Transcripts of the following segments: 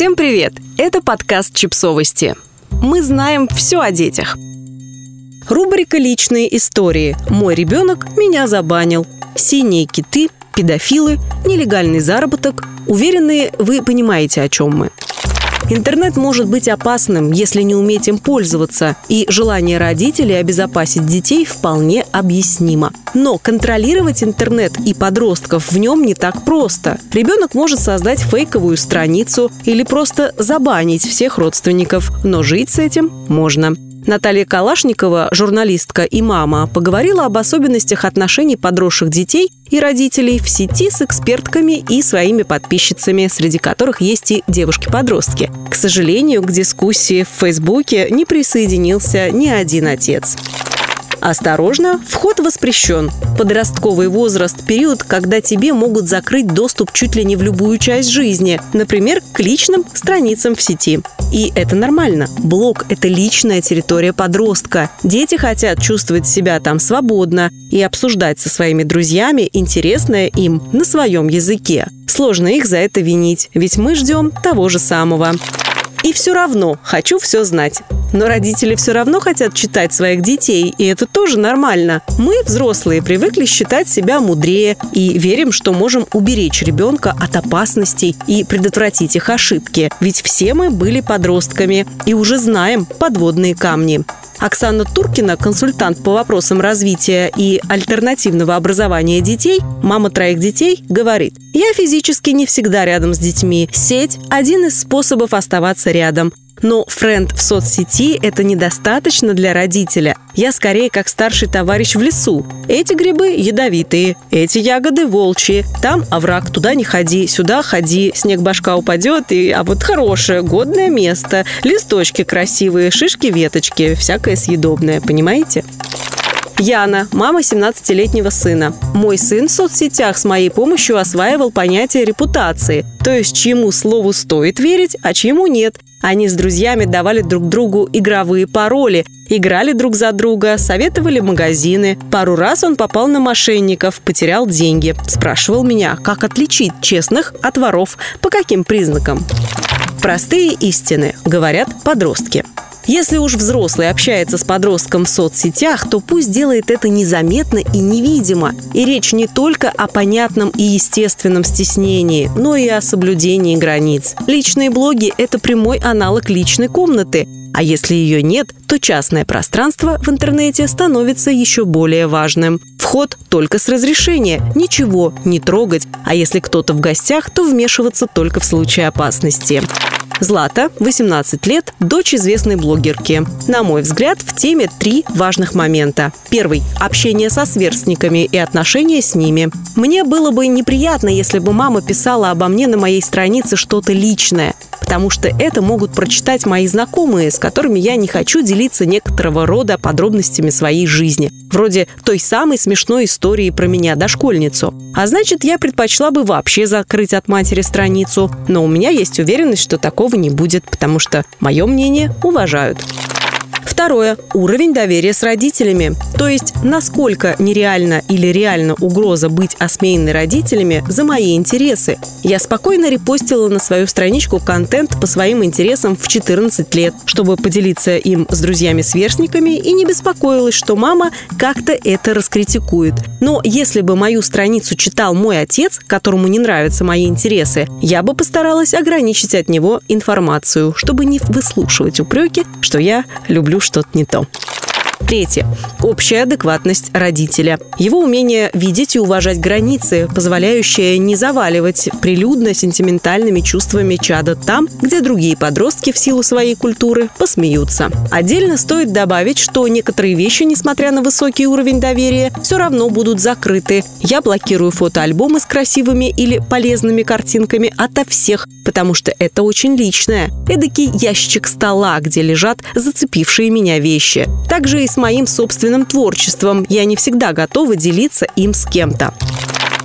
Всем привет! Это подкаст «Чипсовости». Мы знаем все о детях. Рубрика «Личные истории». Мой ребенок меня забанил. Синие киты, педофилы, нелегальный заработок. Уверенные, вы понимаете, о чем мы. Интернет может быть опасным, если не уметь им пользоваться, и желание родителей обезопасить детей вполне объяснимо. Но контролировать интернет и подростков в нем не так просто. Ребенок может создать фейковую страницу или просто забанить всех родственников, но жить с этим можно. Наталья Калашникова, журналистка и мама, поговорила об особенностях отношений подросших детей и родителей в сети с экспертками и своими подписчицами, среди которых есть и девушки-подростки. К сожалению, к дискуссии в Фейсбуке не присоединился ни один отец. Осторожно, вход воспрещен. Подростковый возраст – период, когда тебе могут закрыть доступ чуть ли не в любую часть жизни, например, к личным страницам в сети. И это нормально. Блог – это личная территория подростка. Дети хотят чувствовать себя там свободно и обсуждать со своими друзьями интересное им на своем языке. Сложно их за это винить, ведь мы ждем того же самого. И все равно хочу все знать. Но родители все равно хотят читать своих детей, и это тоже нормально. Мы, взрослые, привыкли считать себя мудрее и верим, что можем уберечь ребенка от опасностей и предотвратить их ошибки. Ведь все мы были подростками и уже знаем подводные камни. Оксана Туркина, консультант по вопросам развития и альтернативного образования детей, мама троих детей, говорит, «Я физически не всегда рядом с детьми. Сеть – один из способов оставаться рядом. Но френд в соцсети – это недостаточно для родителя. Я скорее как старший товарищ в лесу. Эти грибы ядовитые, эти ягоды волчьи. Там овраг, туда не ходи, сюда ходи, снег башка упадет, и, а вот хорошее, годное место. Листочки красивые, шишки, веточки, всякое съедобное, понимаете? Яна, мама 17-летнего сына. Мой сын в соцсетях с моей помощью осваивал понятие репутации, то есть чьему слову стоит верить, а чьему нет. Они с друзьями давали друг другу игровые пароли, играли друг за друга, советовали магазины. Пару раз он попал на мошенников, потерял деньги. Спрашивал меня, как отличить честных от воров, по каким признакам. Простые истины, говорят подростки. Если уж взрослый общается с подростком в соцсетях, то пусть делает это незаметно и невидимо. И речь не только о понятном и естественном стеснении, но и о соблюдении границ. Личные блоги – это прямой аналог личной комнаты. А если ее нет, то частное пространство в интернете становится еще более важным. Вход только с разрешения, ничего не трогать, а если кто-то в гостях, то вмешиваться только в случае опасности. Злата, 18 лет, дочь известной блогерки. На мой взгляд, в теме три важных момента. Первый – общение со сверстниками и отношения с ними. Мне было бы неприятно, если бы мама писала обо мне на моей странице что-то личное потому что это могут прочитать мои знакомые, с которыми я не хочу делиться некоторого рода подробностями своей жизни. Вроде той самой смешной истории про меня, дошкольницу. А значит, я предпочла бы вообще закрыть от матери страницу. Но у меня есть уверенность, что такого не будет, потому что мое мнение уважают. Второе. Уровень доверия с родителями. То есть, насколько нереально или реально угроза быть осмеянной родителями за мои интересы. Я спокойно репостила на свою страничку контент по своим интересам в 14 лет, чтобы поделиться им с друзьями-сверстниками и не беспокоилась, что мама как-то это раскритикует. Но если бы мою страницу читал мой отец, которому не нравятся мои интересы, я бы постаралась ограничить от него информацию, чтобы не выслушивать упреки, что я люблю что-то не то. Третье. Общая адекватность родителя. Его умение видеть и уважать границы, позволяющее не заваливать прилюдно сентиментальными чувствами чада там, где другие подростки в силу своей культуры посмеются. Отдельно стоит добавить, что некоторые вещи, несмотря на высокий уровень доверия, все равно будут закрыты. Я блокирую фотоальбомы с красивыми или полезными картинками ото всех, потому что это очень личное. Эдакий ящик стола, где лежат зацепившие меня вещи. Также и с моим собственным творчеством. Я не всегда готова делиться им с кем-то.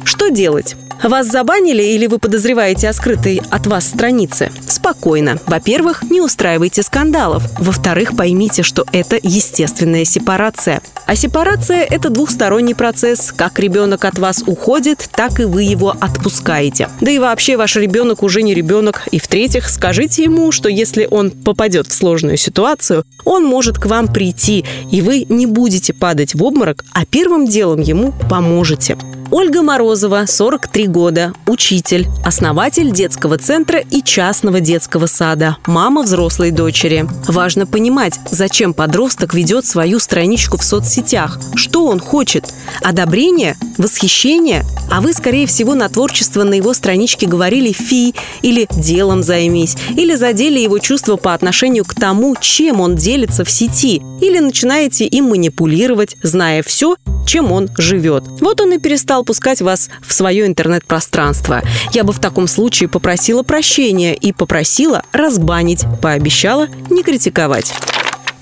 Что делать? Вас забанили или вы подозреваете о скрытой от вас странице? Спокойно. Во-первых, не устраивайте скандалов. Во-вторых, поймите, что это естественная сепарация. А сепарация – это двухсторонний процесс. Как ребенок от вас уходит, так и вы его отпускаете. Да и вообще ваш ребенок уже не ребенок. И в-третьих, скажите ему, что если он попадет в сложную ситуацию, он может к вам прийти, и вы не будете падать в обморок, а первым делом ему поможете. Ольга Морозова, 43 года, учитель, основатель детского центра и частного детского сада, мама взрослой дочери. Важно понимать, зачем подросток ведет свою страничку в соцсетях, что он хочет. Одобрение? Восхищение? А вы, скорее всего, на творчество на его страничке говорили «фи» или «делом займись», или задели его чувства по отношению к тому, чем он делится в сети, или начинаете им манипулировать, зная все, чем он живет. Вот он и перестал пускать вас в свое интернет-пространство. Я бы в таком случае попросила прощения и попросила разбанить, пообещала не критиковать.